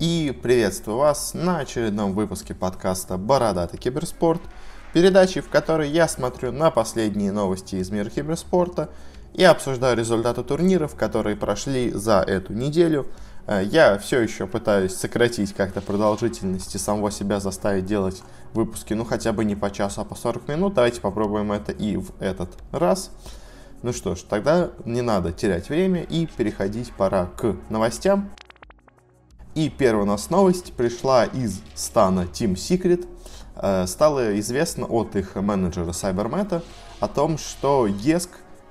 И приветствую вас на очередном выпуске подкаста «Бородатый киберспорт», передачи, в которой я смотрю на последние новости из мира киберспорта и обсуждаю результаты турниров, которые прошли за эту неделю. Э, я все еще пытаюсь сократить как-то продолжительность и самого себя заставить делать выпуски, ну хотя бы не по часу, а по 40 минут. Давайте попробуем это и в этот раз. Ну что ж, тогда не надо терять время и переходить пора к новостям. И первая у нас новость пришла из стана Team Secret. Э, стало известно от их менеджера CyberMeta о том, что ESC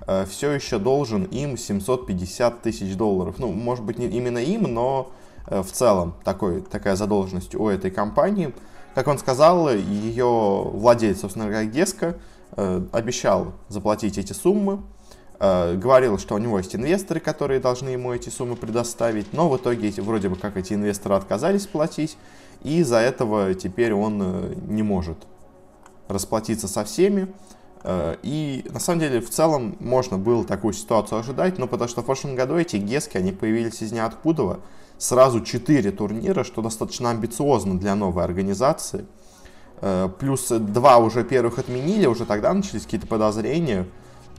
э, все еще должен им 750 тысяч долларов. Ну, может быть, не именно им, но э, в целом такой, такая задолженность у этой компании. Как он сказал, ее владелец, собственно говоря, Геска, обещал заплатить эти суммы. Э, говорил, что у него есть инвесторы, которые должны ему эти суммы предоставить, но в итоге эти, вроде бы как эти инвесторы отказались платить, и из-за этого теперь он э, не может расплатиться со всеми. Э, и на самом деле в целом можно было такую ситуацию ожидать, но потому что в прошлом году эти гески, они появились из ниоткуда, сразу 4 турнира, что достаточно амбициозно для новой организации. Плюс два уже первых отменили, уже тогда начались какие-то подозрения,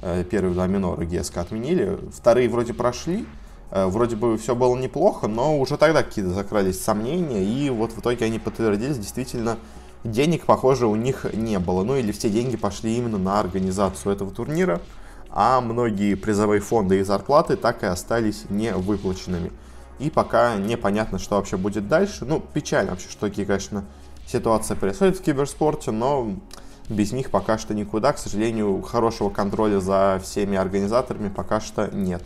Э, первые два минора Геска отменили. Вторые вроде прошли, э, вроде бы все было неплохо, но уже тогда какие-то закрались сомнения, и вот в итоге они подтвердились, действительно, денег, похоже, у них не было. Ну или все деньги пошли именно на организацию этого турнира, а многие призовые фонды и зарплаты так и остались не выплаченными. И пока непонятно, что вообще будет дальше. Ну, печально вообще, что такие, конечно, ситуации происходят в киберспорте, но без них пока что никуда. К сожалению, хорошего контроля за всеми организаторами пока что нет.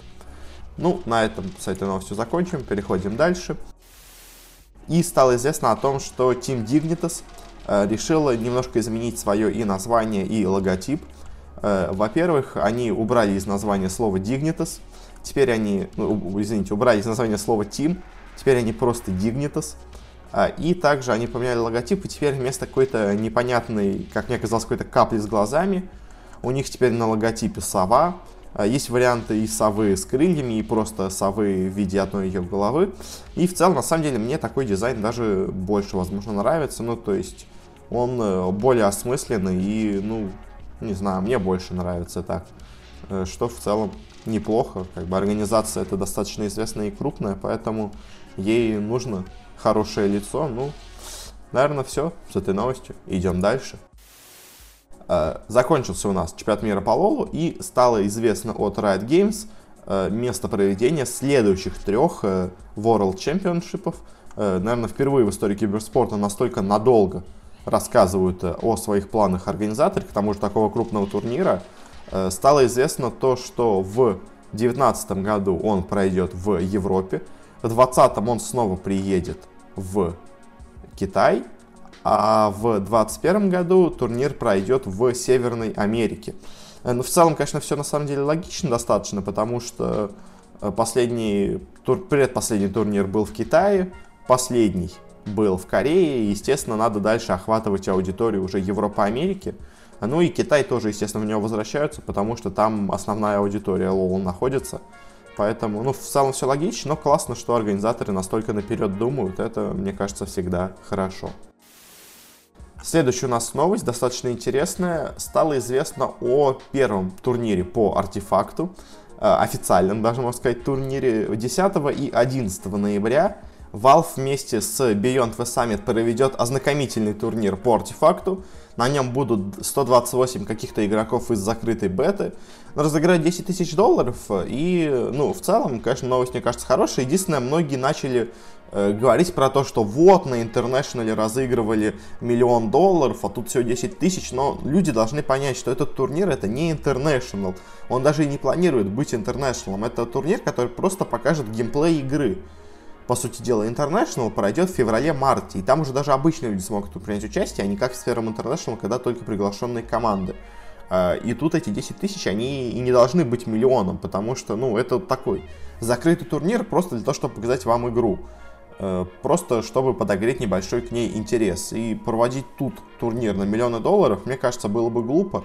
Ну, на этом с этой новостью закончим, переходим дальше. И стало известно о том, что Team Dignitas э, решила немножко изменить свое и название, и логотип. Э, во-первых, они убрали из названия слово Dignitas. Теперь они, ну, извините, убрали из названия слово Team. Теперь они просто Dignitas. А, и также они поменяли логотип, и теперь вместо какой-то непонятной, как мне казалось, какой-то капли с глазами, у них теперь на логотипе сова. А, есть варианты и совы с крыльями, и просто совы в виде одной ее головы. И в целом, на самом деле, мне такой дизайн даже больше, возможно, нравится. Ну, то есть, он э, более осмысленный и, ну, не знаю, мне больше нравится так. Э, что в целом неплохо. Как бы организация это достаточно известная и крупная, поэтому ей нужно хорошее лицо. Ну, наверное, все с этой новостью. Идем дальше. Э, закончился у нас чемпионат мира по Лолу и стало известно от Riot Games э, место проведения следующих трех э, World Championship. Наверное, впервые в истории киберспорта настолько надолго рассказывают о своих планах организаторы, к тому же такого крупного турнира. Стало известно то, что в 2019 году он пройдет в Европе, в 2020 он снова приедет в Китай, а в 2021 году турнир пройдет в Северной Америке. Э, ну, в целом, конечно, все на самом деле логично достаточно, потому что э, последний, тур, предпоследний турнир был в Китае, последний был в Корее, и, естественно, надо дальше охватывать аудиторию уже Европы-Америки. Ну и Китай тоже, естественно, в него возвращаются, потому что там основная аудитория LoL находится. Поэтому, ну, в целом все логично, но классно, что организаторы настолько наперед думают. Это, мне кажется, всегда хорошо. Следующая у нас новость, достаточно интересная. Стало известно о первом турнире по артефакту, э, официальном, даже можно сказать, турнире 10 и 11 ноября. Valve вместе с Beyond the Summit проведет ознакомительный турнир по артефакту. На нем будут 128 каких-то игроков из закрытой беты. Разыграть 10 тысяч долларов. И, ну, в целом, конечно, новость, мне кажется, хорошая. Единственное, многие начали э, говорить про то, что вот на интернешнале разыгрывали миллион долларов, а тут всего 10 тысяч. Но люди должны понять, что этот турнир это не интернешнл. Он даже и не планирует быть интернешнлом. Это турнир, который просто покажет геймплей игры по сути дела, International пройдет в феврале-марте, и там уже даже обычные люди смогут принять участие, а не как с первым International, когда только приглашенные команды. А, и тут эти 10 тысяч, они и не должны быть миллионом, потому что, ну, это такой закрытый турнир просто для того, чтобы показать вам игру. Э, просто чтобы подогреть небольшой к ней интерес. И проводить тут турнир на миллионы долларов, мне кажется, было бы глупо.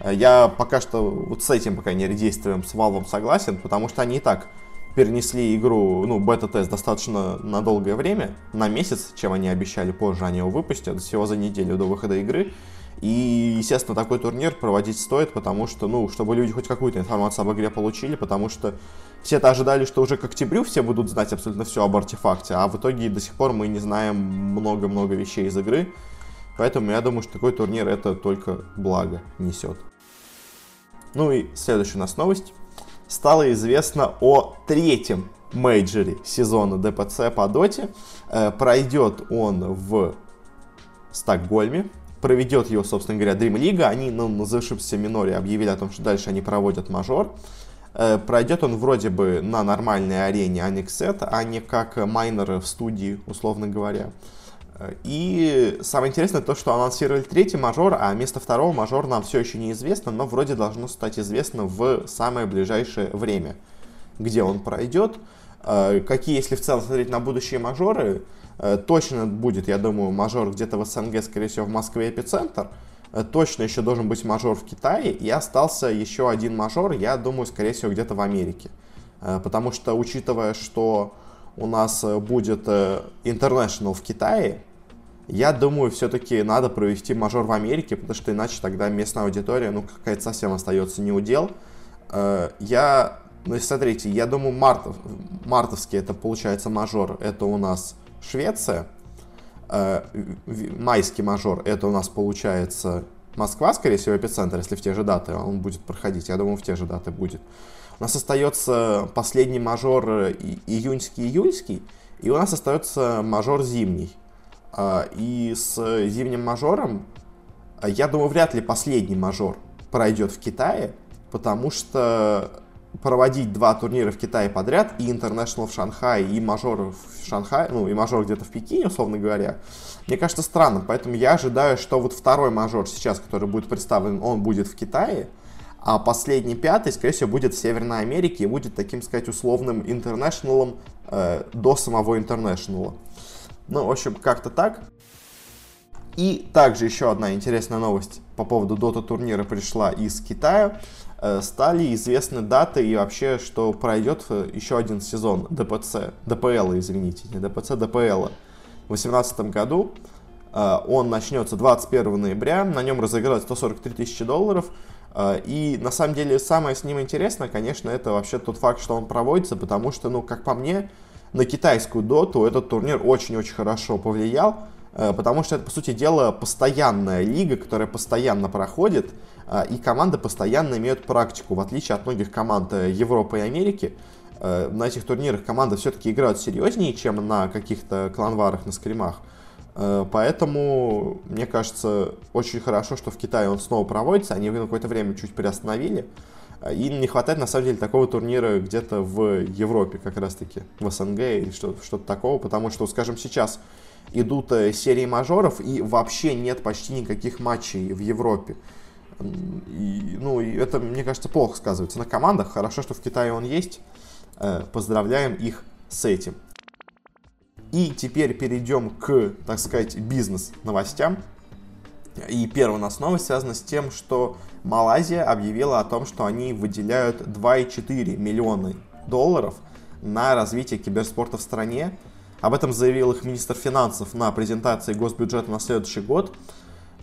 Э, я пока что вот с этим, по крайней мере, действием с Valve согласен, потому что они и так перенесли игру, ну, бета-тест достаточно на долгое время, на месяц, чем они обещали позже, они его выпустят, всего за неделю до выхода игры. И, естественно, такой турнир проводить стоит, потому что, ну, чтобы люди хоть какую-то информацию об игре получили, потому что все-то ожидали, что уже к октябрю все будут знать абсолютно все об артефакте, а в итоге до сих пор мы не знаем много-много вещей из игры. Поэтому я думаю, что такой турнир это только благо несет. Ну и следующая у нас новость. Стало известно о третьем мейджоре сезона ДПЦ по доте. Э, пройдет он в Стокгольме. Проведет его, собственно говоря, Dream League. Они ну, на завершившемся миноре объявили о том, что дальше они проводят мажор. Э, пройдет он вроде бы на нормальной арене Anixet, а не как майнеры в студии, условно говоря. И самое интересное то, что анонсировали третий мажор, а место второго мажора нам все еще неизвестно, но вроде должно стать известно в самое ближайшее время, где он пройдет. Э, какие, если в целом смотреть на будущие мажоры, э, точно будет, я думаю, мажор где-то в СНГ, скорее всего, в Москве эпицентр. Э, точно еще должен быть мажор в Китае. И остался еще один мажор, я думаю, скорее всего, где-то в Америке. Потому что, учитывая, что у нас будет International в Китае, я думаю, все-таки надо провести мажор в Америке, потому что иначе тогда местная аудитория, ну, какая-то совсем остается не удел. Э, я, ну, смотрите, я думаю, мартов, мартовский это получается мажор, это у нас Швеция. Э, майский мажор, это у нас получается Москва, скорее всего, эпицентр, если в те же даты он будет проходить. Я думаю, в те же даты будет. У нас остается последний мажор июньский-июльский, и у нас остается мажор зимний. А, и с зимним мажором, а, я думаю, вряд ли последний мажор пройдет в Китае, потому что проводить два турнира в Китае подряд, и International в Шанхае, и мажор в Шанхае, ну, и мажор где-то в Пекине, условно говоря, мне кажется странным. Поэтому я ожидаю, что вот второй мажор сейчас, который будет представлен, он будет в Китае, а последний пятый, скорее всего, будет в Северной Америке и будет таким, сказать, условным интернешнлом э, до самого интернешнла. Ну, в общем, как-то так. И также еще одна интересная новость по поводу Dota турнира пришла из Китая. Э, стали известны даты и вообще, что пройдет э, еще один сезон ДПЦ, ДПЛ, извините, не ДПЦ, ДПЛ в 2018 году. Э, он начнется 21 ноября, на нем разыграют 143 тысячи долларов. И на самом деле самое с ним интересное, конечно, это вообще тот факт, что он проводится, потому что, ну, как по мне, на китайскую доту этот турнир очень-очень хорошо повлиял, э, потому что это, по сути дела, постоянная лига, которая постоянно проходит, э, и команды постоянно имеют практику, в отличие от многих команд э, Европы и Америки. На этих турнирах команды все-таки играют серьезнее, чем на каких-то кланварах, на скримах. Поэтому, мне кажется, очень хорошо, что в Китае он снова проводится. Они его какое-то время чуть приостановили. И не хватает, на самом деле, такого турнира где-то в Европе, как раз-таки, в СНГ или что-то что такого, потому что, скажем, сейчас идут э, серии мажоров, и вообще нет почти никаких матчей в Европе. И, ну, и это, мне кажется, плохо сказывается на командах. Хорошо, что в Китае он есть. Э, поздравляем их с этим. И теперь перейдем к, так сказать, бизнес-новостям. И первая у нас новость связана с тем, что Малайзия объявила о том, что они выделяют 2,4 миллиона долларов на развитие киберспорта в стране. Об этом заявил их министр финансов на презентации госбюджета на следующий год.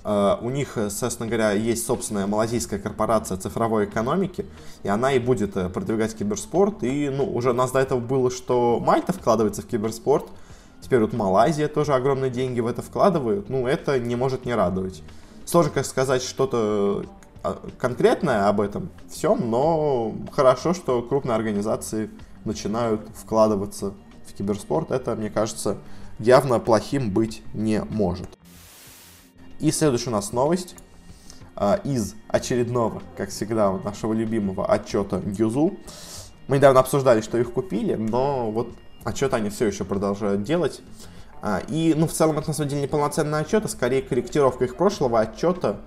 Uh, у них, собственно говоря, есть собственная малазийская корпорация цифровой экономики, и она и будет э, продвигать киберспорт. И ну, уже у нас до этого было, что Мальта вкладывается в киберспорт, теперь вот Малайзия тоже огромные деньги в это вкладывают. Ну, это не может не радовать. Сложно, как сказать, что-то а, конкретное об этом всем, но хорошо, что крупные организации начинают вкладываться в киберспорт. Это, мне кажется, явно плохим быть не может. И следующая у нас новость а, из очередного, как всегда, нашего любимого отчета Юзу. Мы недавно обсуждали, что их купили, но вот отчет они все еще продолжают делать. А, и, ну, в целом, это на самом деле не полноценный отчет, а скорее корректировка их прошлого отчета,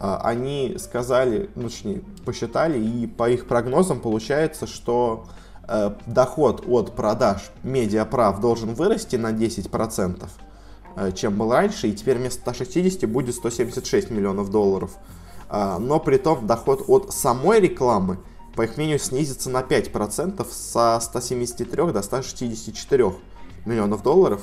а, они сказали, ну, точнее, посчитали, и по их прогнозам получается, что э, доход от продаж медиаправ должен вырасти на 10%, э, чем был раньше, и теперь вместо 160 будет 176 миллионов долларов. Э, но при том доход от самой рекламы по их мнению, снизится на 5% со 173 до 164 миллионов долларов.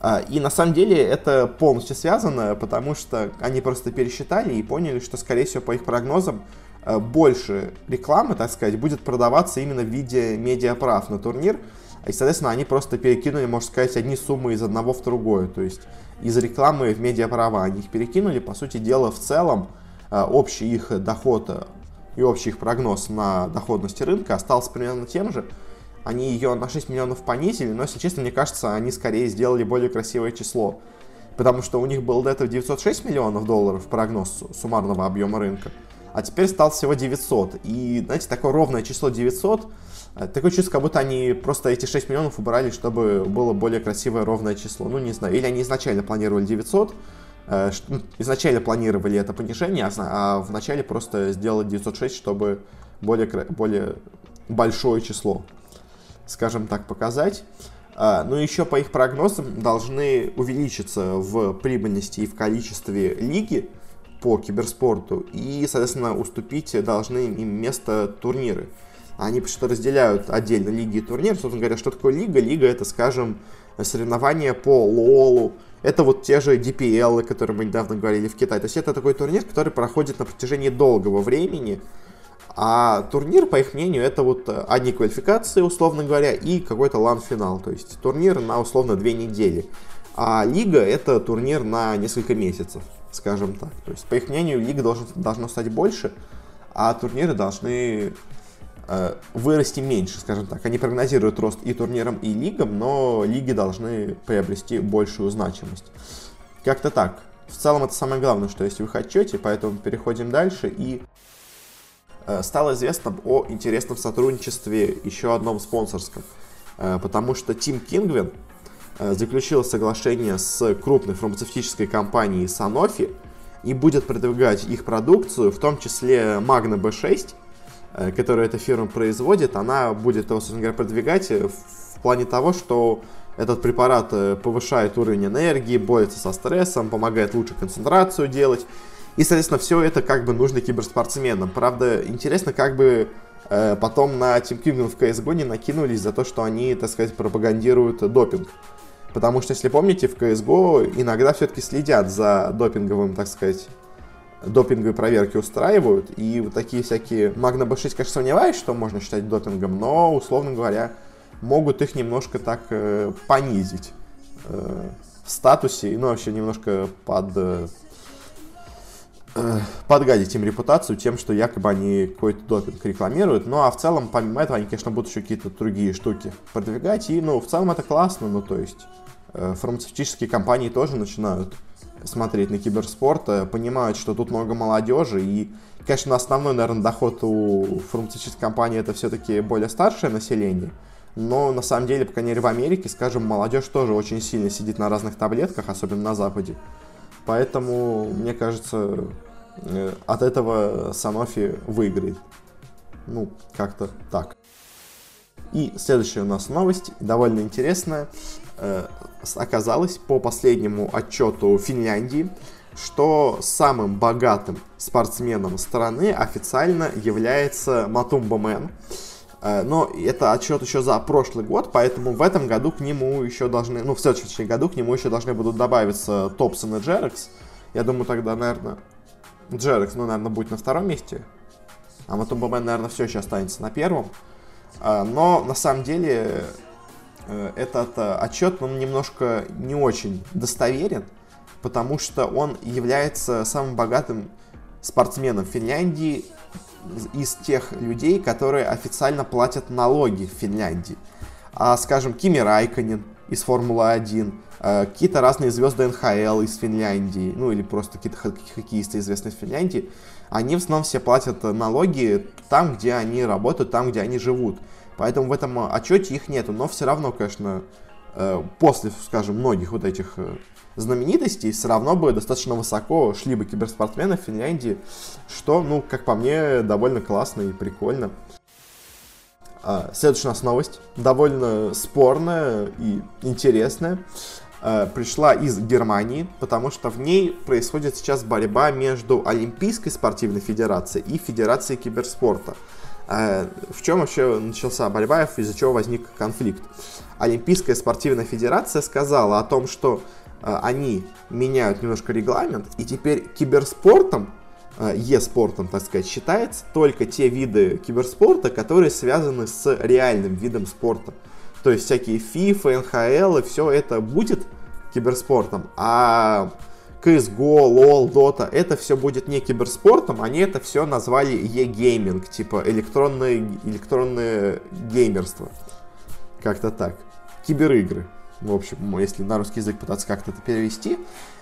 А, и на самом деле это полностью связано, потому что они просто пересчитали и поняли, что, скорее всего, по их прогнозам, э, больше рекламы, так сказать, будет продаваться именно в виде медиаправ на турнир. И, соответственно, они просто перекинули, можно сказать, одни суммы из одного в другое. То есть из рекламы в медиаправа они их перекинули. По сути дела, в целом, э, общий их доход и общий их прогноз на доходность рынка остался примерно тем же. Они ее на 6 миллионов понизили, но, если честно, мне кажется, они скорее сделали более красивое число. Потому что у них был до этого 906 миллионов долларов прогноз суммарного объема рынка, а теперь стал всего 900. И, знаете, такое ровное число 900, э, такое чувство, как будто они просто эти 6 миллионов убрали, чтобы было более красивое ровное число. Ну, не знаю. Или они изначально планировали 900, э, ну, изначально планировали это понижение, а, а вначале просто сделать 906, чтобы более, более большое число скажем так, показать. А, но еще по их прогнозам должны увеличиться в прибыльности и в количестве лиги по киберспорту и, соответственно, уступить должны им место турниры. Они что разделяют отдельно лиги и турниры. Собственно говоря, что такое лига? Лига это, скажем, соревнования по лолу. Это вот те же DPL, о которых мы недавно говорили в Китае. То есть это такой турнир, который проходит на протяжении долгого времени. А турнир, по их мнению, это вот э, одни квалификации, условно говоря, и какой-то лан-финал. То есть турнир на условно две недели. А лига это турнир на несколько месяцев, скажем так. То есть, по их мнению, лига должна стать больше, а турниры должны вырасти меньше, скажем так. Они прогнозируют рост и турнирам, и лигам, но лиги должны приобрести большую значимость. Как-то так. В целом это самое главное, что есть в их отчете, поэтому переходим дальше и Э, стало известно о интересном сотрудничестве еще одном спонсорском, э, потому что Тим Кингвин э, заключил соглашение с крупной фармацевтической компанией Sanofi и будет продвигать их продукцию, в том числе Magna B6, которую эта фирма производит, она будет его, собственно говоря, продвигать в плане того, что этот препарат повышает уровень энергии, борется со стрессом, помогает лучше концентрацию делать и, соответственно, все это как бы нужно киберспортсменам. Правда, интересно, как бы э, потом на Team Kingdom в CSGO не накинулись за то, что они, так сказать, пропагандируют допинг. Потому что, если помните, в CSGO иногда все-таки следят за допинговым, так сказать, допинговые проверки устраивают. И вот такие всякие... Магна B6, конечно, сомневаюсь, что можно считать допингом, но, условно говоря, могут их немножко так э, понизить э, в статусе, ну, вообще немножко под... Э, Э, подгадить им репутацию тем, что якобы они какой-то допинг рекламируют. Ну, а в целом, помимо этого, они, конечно, будут еще какие-то другие штуки продвигать. И, ну, в целом это классно, ну, то есть э, фармацевтические компании тоже начинают смотреть на киберспорт, э, понимают, что тут много молодежи, и, конечно, основной, наверное, доход у фармацевтической компании это все-таки более старшее население, но на самом деле, по крайней мере, в Америке, скажем, молодежь тоже очень сильно сидит на разных таблетках, особенно на Западе. Поэтому, мне кажется, Э, от этого Санофи выиграет. Ну, как-то так. И следующая у нас новость, довольно интересная. Э, оказалось по последнему отчету Финляндии, что самым богатым спортсменом страны официально является Матумба Мэн. Э, но это отчет еще за прошлый год, поэтому в этом году к нему еще должны, ну в следующем году к нему еще должны будут добавиться Топсон и Джерекс. Я думаю, тогда, наверное, Джерекс, ну, наверное, будет на втором месте. А Матумбамен, наверное, все еще останется на первом. А, но, на самом деле, э, этот э, отчет, он немножко не очень достоверен, потому что он является самым богатым спортсменом Финляндии из тех людей, которые официально платят налоги в Финляндии. А, скажем, Кими Райконен из Формулы-1, Э, какие-то разные звезды НХЛ из Финляндии, ну или просто какие-то хоккеисты известные из Финляндии, они в основном все платят налоги там, где они работают, там, где они живут. Поэтому в этом отчете их нету. Но все равно, конечно, э, после, скажем, многих вот этих э, знаменитостей, все равно бы достаточно высоко шли бы киберспортсмены в Финляндии, что, ну, как по мне, довольно классно и прикольно. А, следующая у нас новость, довольно спорная и интересная. Э, пришла из Германии, потому что в ней происходит сейчас борьба между Олимпийской спортивной федерацией и Федерацией киберспорта. А в чем вообще начался борьба, из-за чего возник конфликт? Олимпийская спортивная федерация сказала о том, что а, они меняют немножко регламент, и теперь киберспортом, а, e-спортом, так сказать, считается только те виды киберспорта, которые связаны с реальным видом спорта. То есть всякие FIFA, NHL и все это будет киберспортом, а CSGO, LoL, Dota, это все будет не киберспортом, они это все назвали e-гейминг, типа электронное, электронное геймерство. Как-то так. Киберигры. В общем, если на русский язык пытаться как-то это перевести.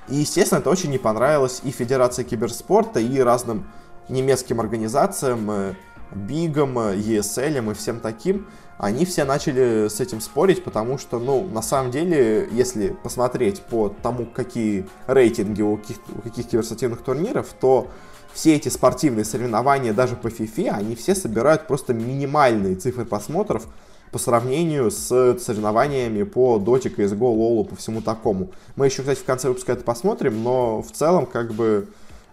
И, естественно, это очень не понравилось и Федерации киберспорта, и разным немецким организациям, э, Бигом, ESL и всем таким они все начали с этим спорить, потому что, ну, на самом деле, если посмотреть по тому, какие рейтинги у каких, у каких киберспортивных турниров, то все эти спортивные соревнования, даже по FIFA, они все собирают просто минимальные цифры просмотров по сравнению с соревнованиями по Dota, CSGO, LoL, по всему такому. Мы еще, кстати, в конце выпуска это посмотрим, но в целом, как бы,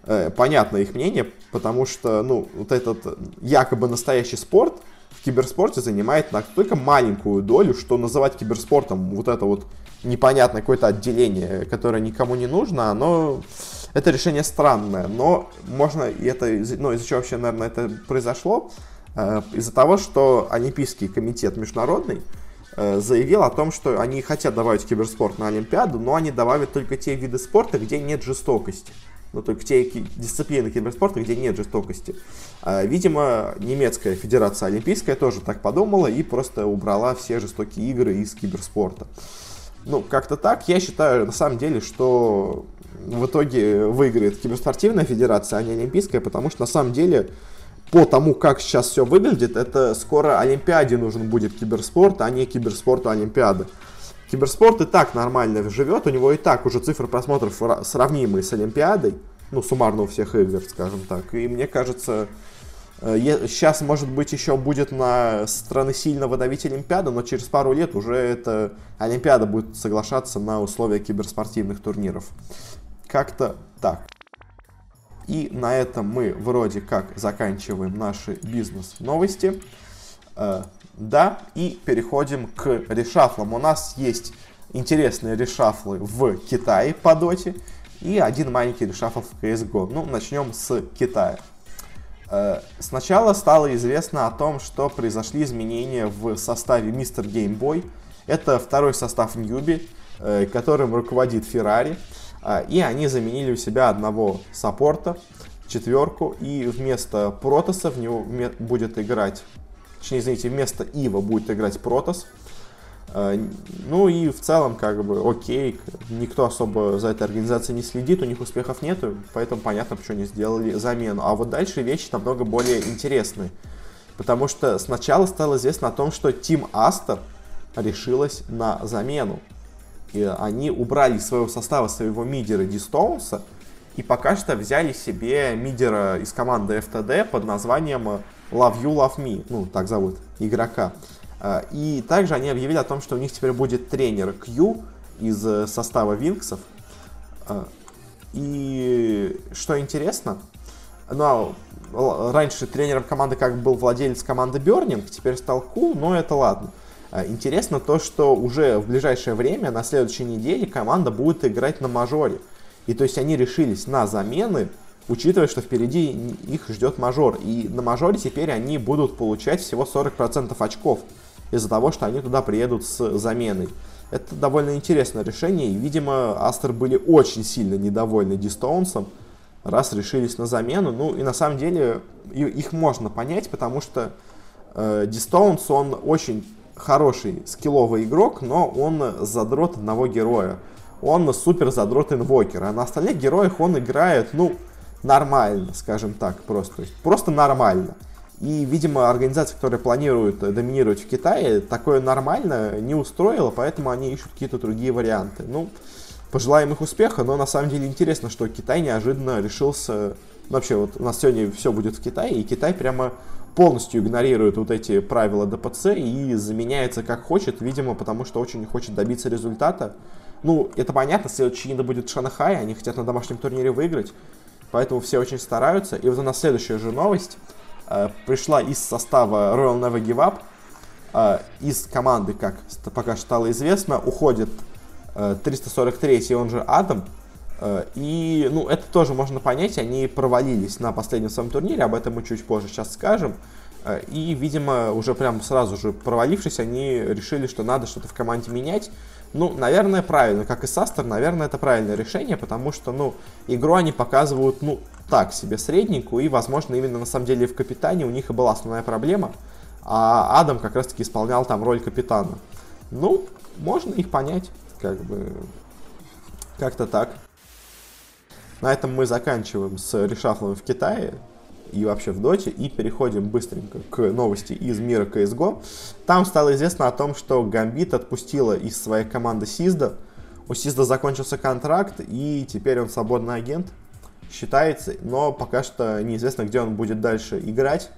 э, понятно их мнение, потому что, ну, вот этот якобы настоящий спорт — киберспорте занимает настолько маленькую долю, что называть киберспортом вот это вот непонятное какое-то отделение, которое никому не нужно, оно... Это решение странное, но можно, и это, ну, из-за чего вообще, наверное, это произошло, э, из-за того, что Олимпийский комитет международный э, заявил о том, что они хотят добавить киберспорт на Олимпиаду, но они добавят только те виды спорта, где нет жестокости. Ну, только те дисциплины киберспорта, где нет жестокости. А, видимо, немецкая федерация олимпийская тоже так подумала и просто убрала все жестокие игры из киберспорта. Ну, как-то так. Я считаю, на самом деле, что в итоге выиграет киберспортивная федерация, а не олимпийская, потому что на самом деле по тому, как сейчас все выглядит, это скоро Олимпиаде нужен будет киберспорт, а не киберспорту Олимпиады. Киберспорт и так нормально живет, у него и так уже цифры просмотров сравнимые с Олимпиадой, ну, суммарно у всех игр, скажем так. И мне кажется, сейчас, э, может быть, еще будет на страны сильно выдавить Олимпиаду, но через пару лет уже эта Олимпиада будет соглашаться на условия киберспортивных турниров. Как-то так. И на этом мы вроде как заканчиваем наши бизнес-новости. Э, да, и переходим к решафлам. У нас есть интересные решафлы в Китае по доте и один маленький решафл в CSGO. Ну, начнем с Китая. Э, сначала стало известно о том, что произошли изменения в составе. Game Boy. Это второй состав Ньюби, э, которым руководит Феррари. Э, и они заменили у себя одного саппорта, четверку, и вместо Протоса в него будет играть точнее, извините, вместо Ива будет играть Протос. Э, ну и в целом, как бы, окей, никто особо за этой организацией не следит, у них успехов нету, поэтому понятно, почему они сделали замену. А вот дальше вещи намного более интересные. Потому что сначала стало известно о том, что Тим Астер решилась на замену. И они убрали из своего состава своего мидера Ди Стоунса, и пока что взяли себе мидера из команды FTD под названием Love You, Love Me, ну, так зовут игрока. А, и также они объявили о том, что у них теперь будет тренер Q из э, состава Винксов. А, и что интересно, ну, а, раньше тренером команды как был владелец команды Burning, теперь стал Q, но это ладно. Интересно то, что уже в ближайшее время, на следующей неделе, команда будет играть на мажоре. И то есть они решились на замены учитывая, что впереди их ждет мажор. И на мажоре теперь они будут получать всего 40% очков из-за того, что они туда приедут с заменой. Это довольно интересное решение, и, видимо, Астер были очень сильно недовольны Дистоунсом, раз решились на замену. Ну, и на самом деле их можно понять, потому что э, Дистоунс, он очень хороший скилловый игрок, но он задрот одного героя. Он супер задрот инвокер, а на остальных героях он играет, ну, нормально, скажем так, просто. Просто нормально. И, видимо, организация, которая планирует доминировать в Китае, такое нормально не устроила, поэтому они ищут какие-то другие варианты. Ну, пожелаем их успеха, но на самом деле интересно, что Китай неожиданно решился... Ну, вообще, вот у нас сегодня все будет в Китае, и Китай прямо полностью игнорирует вот эти правила ДПЦ и заменяется как хочет, видимо, потому что очень хочет добиться результата. Ну, это понятно, следующий Инда будет Шанхай, они хотят на домашнем турнире выиграть, Поэтому все очень стараются. И вот у нас следующая же новость. Пришла из состава Royal Never Give Up. Из команды, как пока стало известно, уходит 343 он же Адам. И, ну, это тоже можно понять, они провалились на последнем своем турнире, об этом мы чуть позже сейчас скажем. И, видимо, уже прям сразу же провалившись, они решили, что надо что-то в команде менять. Ну, наверное, правильно. Как и Састер, наверное, это правильное решение, потому что, ну, игру они показывают, ну, так себе средненькую, и, возможно, именно на самом деле в капитане у них и была основная проблема, а Адам как раз-таки исполнял там роль капитана. Ну, можно их понять, как бы, как-то так. На этом мы заканчиваем с решафлом в Китае и вообще в доте, и переходим быстренько к новости из мира CSGO. Там стало известно о том, что Гамбит отпустила из своей команды Сизда. У Сизда закончился контракт, и теперь он свободный агент, считается, но пока что неизвестно, где он будет дальше играть.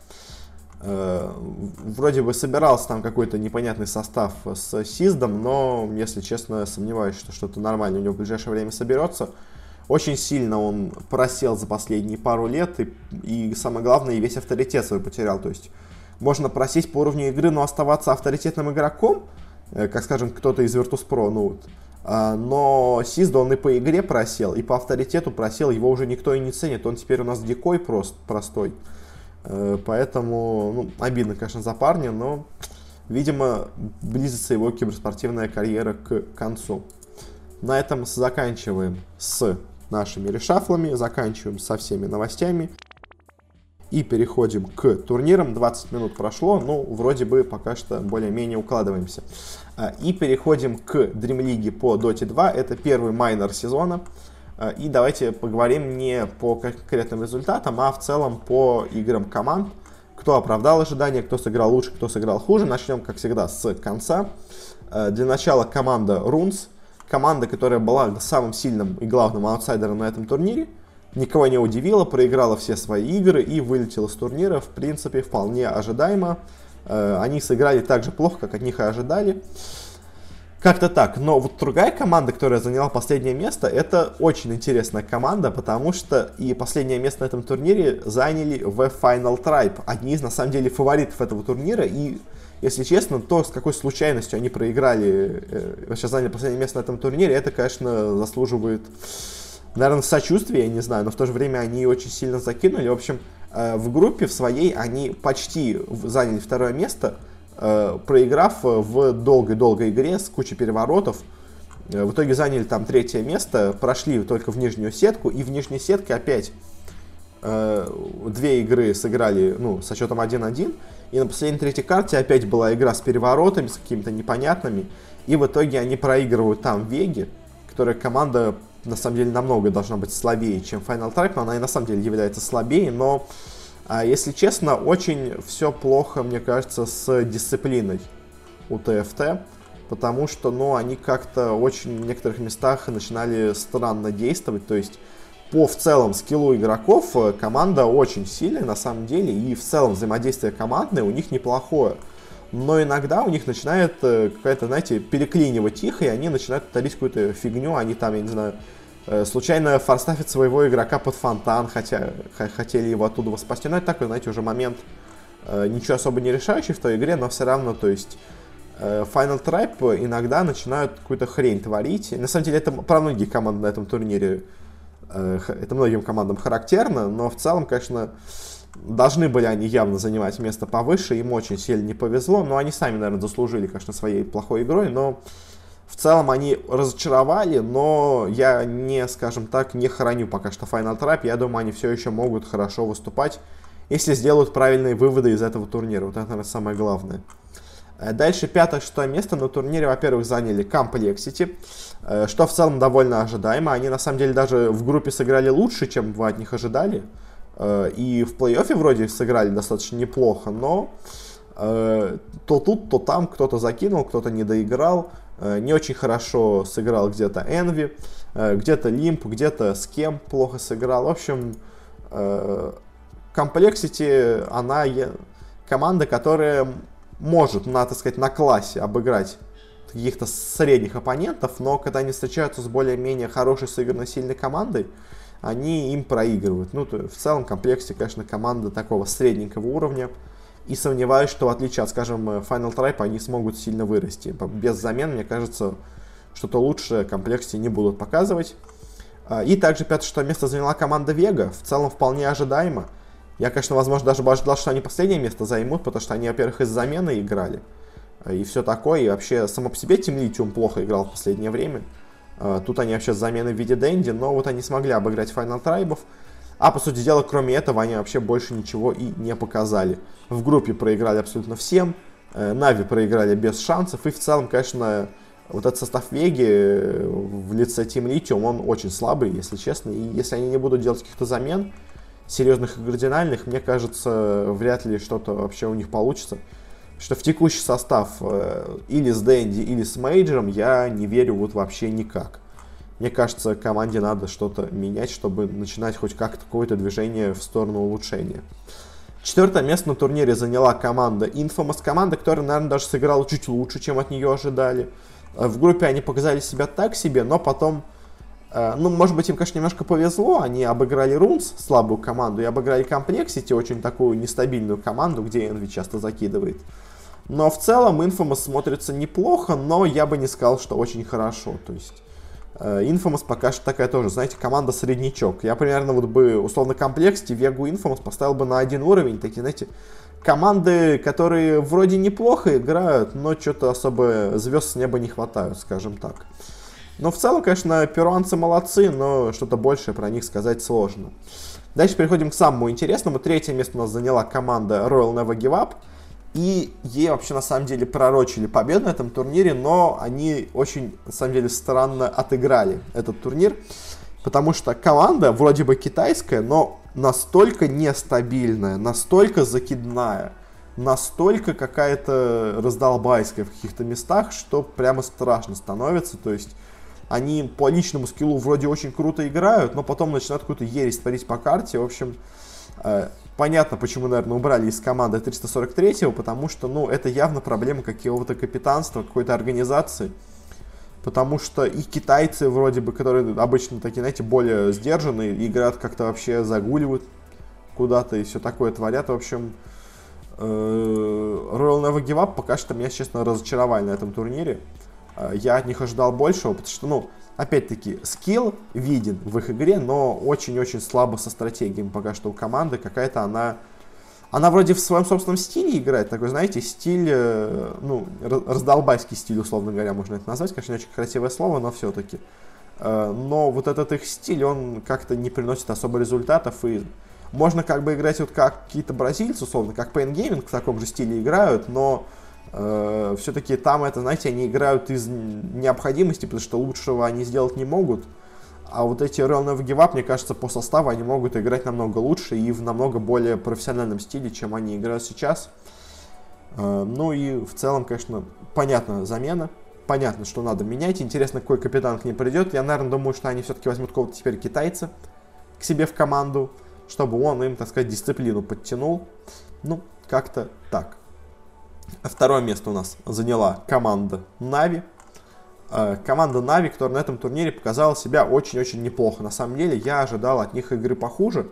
Э, вроде бы собирался там какой-то непонятный состав с Сиздом, но, если честно, сомневаюсь, что что-то нормальное у него в ближайшее время соберется. Очень сильно он просел за последние пару лет и, и самое главное, весь авторитет свой потерял. То есть можно просесть по уровню игры, но оставаться авторитетным игроком, э, как скажем, кто-то из Virtus.pro, ну но Сизда он и по игре просел, и по авторитету просел, его уже никто и не ценит, он теперь у нас дикой прост, простой. Э, поэтому, ну, обидно, конечно, за парня, но, видимо, близится его киберспортивная карьера к концу. На этом заканчиваем с нашими решафлами, заканчиваем со всеми новостями и переходим к турнирам. 20 минут прошло, ну, вроде бы пока что более-менее укладываемся. А, и переходим к Dream League по Dota 2. Это первый майнер сезона. А, и давайте поговорим не по конкретным результатам, а в целом по играм команд. Кто оправдал ожидания, кто сыграл лучше, кто сыграл хуже. Начнем, как всегда, с конца. А, для начала команда Runes команда, которая была самым сильным и главным аутсайдером на этом турнире, никого не удивила, проиграла все свои игры и вылетела с турнира, в принципе, вполне ожидаемо. Э, они сыграли так же плохо, как от них и ожидали. Как-то так. Но вот другая команда, которая заняла последнее место, это очень интересная команда, потому что и последнее место на этом турнире заняли в Final Tribe. Одни из, на самом деле, фаворитов этого турнира. И если честно, то, с какой случайностью они проиграли, э, сейчас заняли последнее место на этом турнире, это, конечно, заслуживает, наверное, сочувствия, я не знаю, но в то же время они очень сильно закинули. В общем, э, в группе в своей они почти заняли второе место, э, проиграв в долгой-долгой игре с кучей переворотов. В итоге заняли там третье место, прошли только в нижнюю сетку, и в нижней сетке опять две игры сыграли ну, со счетом 1-1, и на последней третьей карте опять была игра с переворотами, с какими-то непонятными. И в итоге они проигрывают там Веги, которая команда на самом деле намного должна быть слабее, чем Final Tribe, но она и на самом деле является слабее, но, а, если честно, очень все плохо, мне кажется, с дисциплиной у ТФТ, потому что, ну, они как-то очень в некоторых местах начинали странно действовать, то есть по в целом скиллу игроков э, команда очень сильная на самом деле, и в целом взаимодействие командное у них неплохое. Но иногда у них начинает э, какая-то, знаете, переклинивать их, и они начинают творить какую-то фигню, они там, я не знаю, случайно форстафят своего игрока под фонтан, хотя хотели его оттуда спасти. Но это такой, знаете, уже момент ничего особо не решающий в той игре, но все равно, то есть Final Tribe иногда начинают какую-то хрень творить. На самом деле это про многие команды на этом турнире Э, это многим командам характерно, но в целом, конечно, должны были они явно занимать место повыше, им очень сильно не повезло, но они сами, наверное, заслужили, конечно, своей плохой игрой, но в целом они разочаровали, но я не, скажем так, не храню пока что Final Trap, я думаю, они все еще могут хорошо выступать, если сделают правильные выводы из этого турнира, вот это, наверное, самое главное. Э, дальше пятое-шестое место на турнире, во-первых, заняли Complexity, э, что в целом довольно ожидаемо. Они на самом деле даже в группе сыграли лучше, чем вы от них ожидали. Э, и в плей-оффе вроде сыграли достаточно неплохо, но то тут, то там кто-то закинул, кто-то не доиграл. Не очень хорошо сыграл где-то Envy, где-то Limp, где-то с кем плохо сыграл. В общем, Complexity, она команда, которая может, на, так сказать, на классе обыграть каких-то средних оппонентов, но когда они встречаются с более-менее хорошей сыгранной сильной командой, они им проигрывают. Ну, то, в целом, в комплекте, конечно, команда такого средненького уровня. И сомневаюсь, что в отличие от, скажем, Final Tribe, они смогут сильно вырасти. Без замен, мне кажется, что-то лучше в комплекте не будут показывать. А, и также пятое-шестое место заняла команда Вега. В целом вполне ожидаемо. Я, конечно, возможно, даже бы ожидал, что они последнее место займут, потому что они, во-первых, из замены играли. А, и все такое. И вообще, само по себе Тим Литиум плохо играл в последнее время. А, тут они вообще замены в виде Дэнди, но вот они смогли обыграть Final Трайбов. А по сути дела, кроме этого, они вообще больше ничего и не показали. В группе проиграли абсолютно всем. Э, Нави проиграли без шансов. И в целом, конечно, вот этот состав Веги э, в лице Team Lithium, он очень слабый, если честно. И если они не будут делать каких-то замен, серьезных и кардинальных, мне кажется, вряд ли что-то вообще у них получится. Что в текущий состав э, или с Дэнди, или с Мейджером я не верю вот вообще никак. Мне кажется, команде надо что-то менять, чтобы начинать хоть как-то какое-то движение в сторону улучшения. Четвертое место на турнире заняла команда Infamous, команда, которая, наверное, даже сыграла чуть лучше, чем от нее ожидали. Э, в группе они показали себя так себе, но потом, э, ну, может быть, им, конечно, немножко повезло, они обыграли Рунс, слабую команду, и обыграли Complexity, очень такую нестабильную команду, где Envy часто закидывает. Но в целом Infamous смотрится неплохо, но я бы не сказал, что очень хорошо. То есть Infamous пока что такая тоже, знаете, команда среднячок. Я примерно вот бы, условно, комплекте Вегу Infamous поставил бы на один уровень, такие, знаете, команды, которые вроде неплохо играют, но что-то особо звезд с неба не хватают, скажем так. Но в целом, конечно, перуанцы молодцы, но что-то большее про них сказать сложно. Дальше переходим к самому интересному. Третье место у нас заняла команда Royal Never Give Up. И ей вообще на самом деле пророчили победу на этом турнире, но они очень, на самом деле, странно отыграли этот турнир. Потому что команда вроде бы китайская, но настолько нестабильная, настолько закидная, настолько какая-то раздолбайская в каких-то местах, что прямо страшно становится. То есть они по личному скиллу вроде очень круто играют, но потом начинают какую-то ересь творить по карте. В общем, э, Понятно, почему, наверное, убрали из команды 343-го, потому что, ну, это явно проблема какого-то капитанства, какой-то организации. Потому что и китайцы, вроде бы, которые обычно такие, знаете, более сдержанные, играют как-то вообще загуливают куда-то и все такое творят. В общем, э, Royal Never Give Up пока что меня, честно, разочаровали на этом турнире. Э, я от них ожидал большего, потому что, ну, Опять-таки, скилл виден в их игре, но очень-очень слабо со стратегией пока что у команды. Какая-то она... Она вроде в своем собственном стиле играет, такой, знаете, стиль, э, ну, раздолбайский стиль, условно говоря, можно это назвать. Конечно, не очень красивое слово, но все-таки. Э, но вот этот их стиль, он как-то не приносит особо результатов, и можно как бы играть вот как какие-то бразильцы, условно, как Pain Gaming в таком же стиле играют, но э, все-таки там это, знаете, они играют из необходимости, потому что лучшего они сделать не могут. А вот эти Real Never Give Up, мне кажется, по составу они могут играть намного лучше и в намного более профессиональном стиле, чем они играют сейчас. Э, ну и в целом, конечно, понятна замена. Понятно, что надо менять. Интересно, какой капитан к ним придет. Я, наверное, думаю, что они все-таки возьмут кого-то теперь китайца к себе в команду, чтобы он им, так сказать, дисциплину подтянул. Ну, как-то так. Второе место у нас заняла команда Нави. Э, команда Нави, которая на этом турнире показала себя очень-очень неплохо. На самом деле, я ожидал от них игры похуже.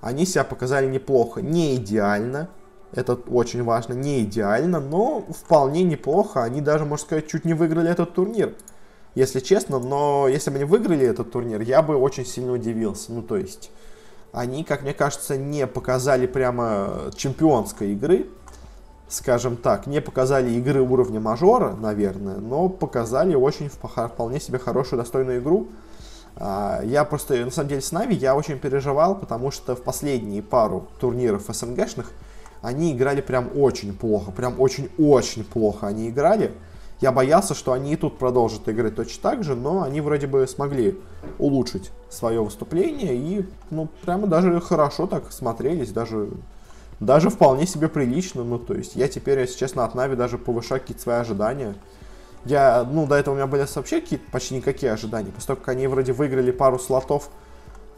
Они себя показали неплохо. Не идеально, это очень важно, не идеально, но вполне неплохо. Они даже, можно сказать, чуть не выиграли этот турнир. Если честно, но если бы они выиграли этот турнир, я бы очень сильно удивился. Ну, то есть, они, как мне кажется, не показали прямо чемпионской игры скажем так, не показали игры уровня мажора, наверное, но показали очень вполне себе хорошую, достойную игру. А, я просто, на самом деле, с Нави я очень переживал, потому что в последние пару турниров СНГшных они играли прям очень плохо, прям очень-очень плохо они играли. Я боялся, что они и тут продолжат играть точно так же, но они вроде бы смогли улучшить свое выступление и, ну, прямо даже хорошо так смотрелись, даже даже вполне себе прилично. Ну, то есть я теперь, если честно, от Нави даже повышаю какие-то свои ожидания. Я, ну, до этого у меня были вообще какие-то почти никакие ожидания. После того, как они вроде выиграли пару слотов,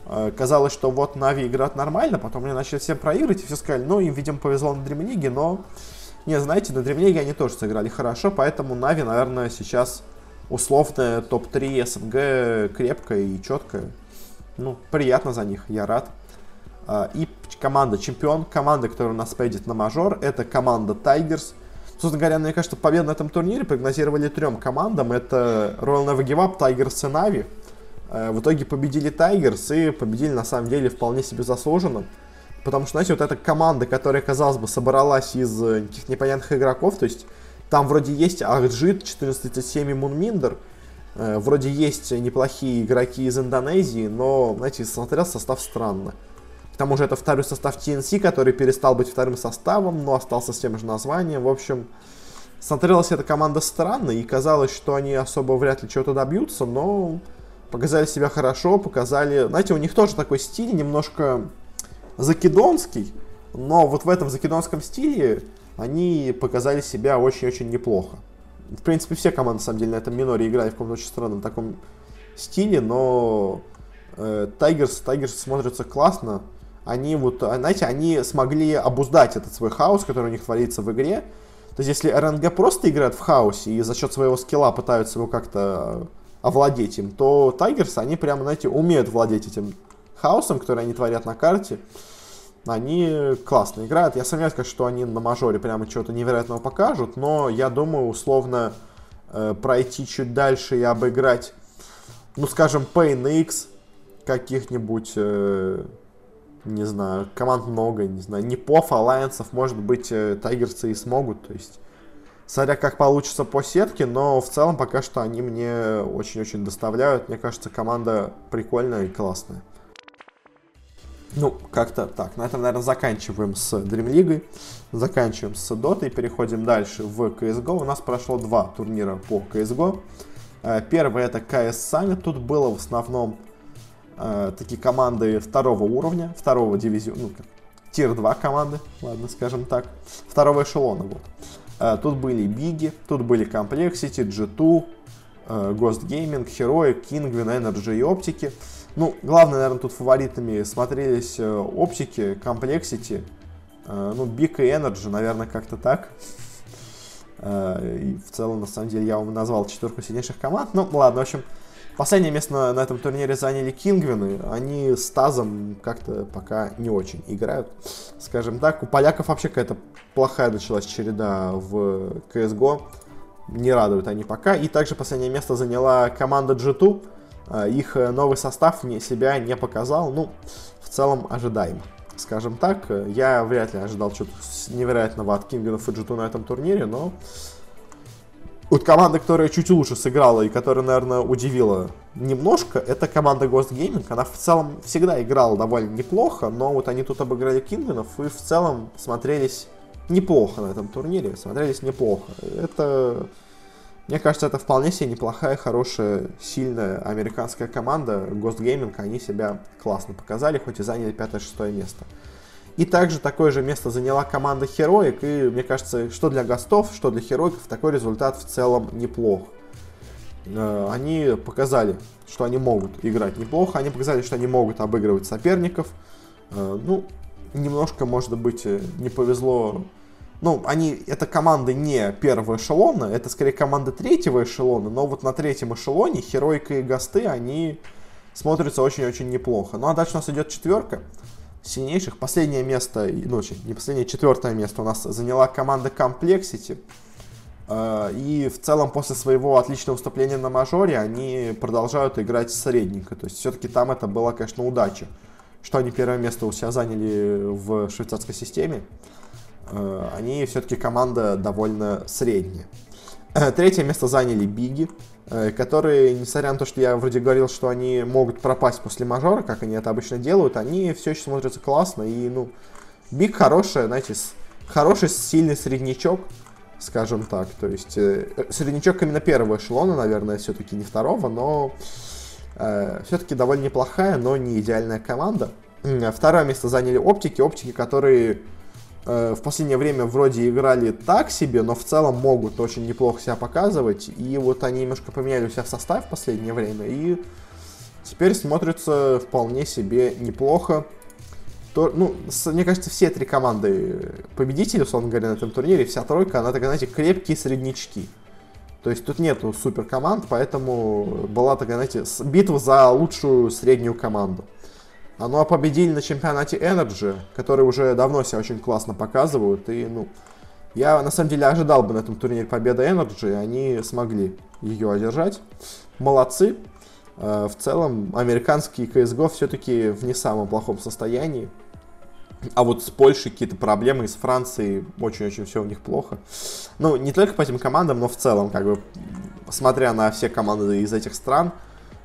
э, казалось, что вот Нави играют нормально, потом они начали все проигрывать, и все сказали, ну, им, видимо, повезло на Дремлиге, но, не, знаете, на Дремлиге они тоже сыграли хорошо, поэтому Нави, наверное, сейчас условная топ-3 СНГ крепкая и четкая. Ну, приятно за них, я рад. А, и команда чемпион, команда, которая у нас поедет на мажор, это команда Tigers. Собственно говоря, мне кажется, победу на этом турнире прогнозировали трем командам. Это Royal Never Give Up, Tigers и Na'Vi. А, в итоге победили Tigers и победили на самом деле вполне себе заслуженно. Потому что, знаете, вот эта команда, которая, казалось бы, собралась из э, каких-то непонятных игроков, то есть там вроде есть Ахджит, 1437 и Мунминдер, э, вроде есть неплохие игроки из Индонезии, но, знаете, смотрел состав странно. Тому же это второй состав TNC, который перестал быть вторым составом, но остался с тем же названием. В общем, смотрелась эта команда странно, и казалось, что они особо вряд ли чего-то добьются, но показали себя хорошо, показали... Знаете, у них тоже такой стиль немножко закидонский, но вот в этом закидонском стиле они показали себя очень-очень неплохо. В принципе, все команды, на самом деле, на этом миноре играли в каком-то очень странном таком стиле, но э, Tigers, Tigers смотрятся классно они вот, а, знаете, они смогли обуздать этот свой хаос, который у них творится в игре. То есть, если РНГ просто играет в хаосе и за счет своего скилла пытаются его как-то овладеть им, то Тайгерс, они прямо, знаете, умеют владеть этим хаосом, который они творят на карте. Они классно играют. Я сомневаюсь, конечно, что они на мажоре прямо чего-то невероятного покажут, но я думаю, условно, э, пройти чуть дальше и обыграть, ну, скажем, Pain X, каких-нибудь э, не знаю, команд много, не знаю, не поф, альянсов, может быть, тайгерцы и смогут, то есть, смотря как получится по сетке, но в целом пока что они мне очень-очень доставляют, мне кажется, команда прикольная и классная. Ну, как-то так. На этом, наверное, заканчиваем с Dream League, заканчиваем с Dota и переходим дальше в CSGO. У нас прошло два турнира по CSGO. Э, первый это CS Summit. Тут было в основном э, такие команды второго уровня, второго дивизиона, ну, как, тир-2 команды, ладно, скажем так, второго эшелона, вот. Э, тут были Биги, тут были Complexity, G2, э, Ghost Gaming, Heroic, Kingwin, Energy и Оптики. Ну, главное, наверное, тут фаворитами смотрелись Оптики, э, ну, Big и Energy, наверное, как-то так. И в целом, на самом деле, я вам назвал четверку сильнейших команд. Ну, ладно, в общем, Последнее место на, на этом турнире заняли Кингвины. Они с Тазом как-то пока не очень играют. Скажем так, у поляков вообще какая-то плохая началась череда в CSGO. Не радуют они пока. И также последнее место заняла команда G2. А, их новый состав мне себя не показал. Ну, в целом ожидаемо. Скажем так, я вряд ли ожидал чего-то невероятного от Кингвинов и G2 на этом турнире, но вот команда, которая чуть лучше сыграла и которая, наверное, удивила немножко, это команда Ghost Gaming. Она в целом всегда играла довольно неплохо, но вот они тут обыграли Кингвинов и в целом смотрелись неплохо на этом турнире. Смотрелись неплохо. Это, мне кажется, это вполне себе неплохая, хорошая, сильная американская команда. Ghost Gaming, они себя классно показали, хоть и заняли 5-6 место. И также такое же место заняла команда Heroic, и мне кажется, что для гостов, что для Heroicов такой результат в целом неплох. Э, они показали, что они могут играть неплохо, они показали, что они могут обыгрывать соперников. Э, ну, немножко, может быть, э, не повезло. Ну, они, это команды не первого эшелона, это скорее команды третьего эшелона, но вот на третьем эшелоне Херойка и Гасты, они смотрятся очень-очень неплохо. Ну, а дальше у нас идет четверка сильнейших. Последнее место, ну, не последнее, четвертое место у нас заняла команда Complexity. Э, и в целом после своего отличного выступления на мажоре они продолжают играть средненько. То есть все-таки там это была, конечно, удача, что они первое место у себя заняли в швейцарской системе. Э, они все-таки команда довольно средняя. Третье место заняли Биги. Э, которые, несмотря на то, что я вроде говорил, что они могут пропасть после мажора, как они это обычно делают, они все еще смотрятся классно. И, ну, Биг хорошая, знаете, хороший сильный среднячок, скажем так. То есть э, среднячок именно первого эшелона, наверное, все-таки не второго, но э, все-таки довольно неплохая, но не идеальная команда. Второе место заняли оптики, оптики, которые в последнее время вроде играли так себе, но в целом могут очень неплохо себя показывать. И вот они немножко поменяли у себя состав в последнее время. И теперь смотрятся вполне себе неплохо. То, ну, с, мне кажется, все три команды победители, условно говоря, на этом турнире, вся тройка, она такая, знаете, крепкие среднячки. То есть тут нету супер команд, поэтому была такая, знаете, битва за лучшую среднюю команду. А ну а победили на чемпионате Energy, которые уже давно себя очень классно показывают. И, ну, я на самом деле ожидал бы на этом турнире победы Energy, и они смогли ее одержать. Молодцы. Э, в целом, американский CSGO все-таки в не самом плохом состоянии. А вот с Польшей какие-то проблемы, и с Францией очень-очень все у них плохо. Ну, не только по этим командам, но в целом, как бы, смотря на все команды из этих стран,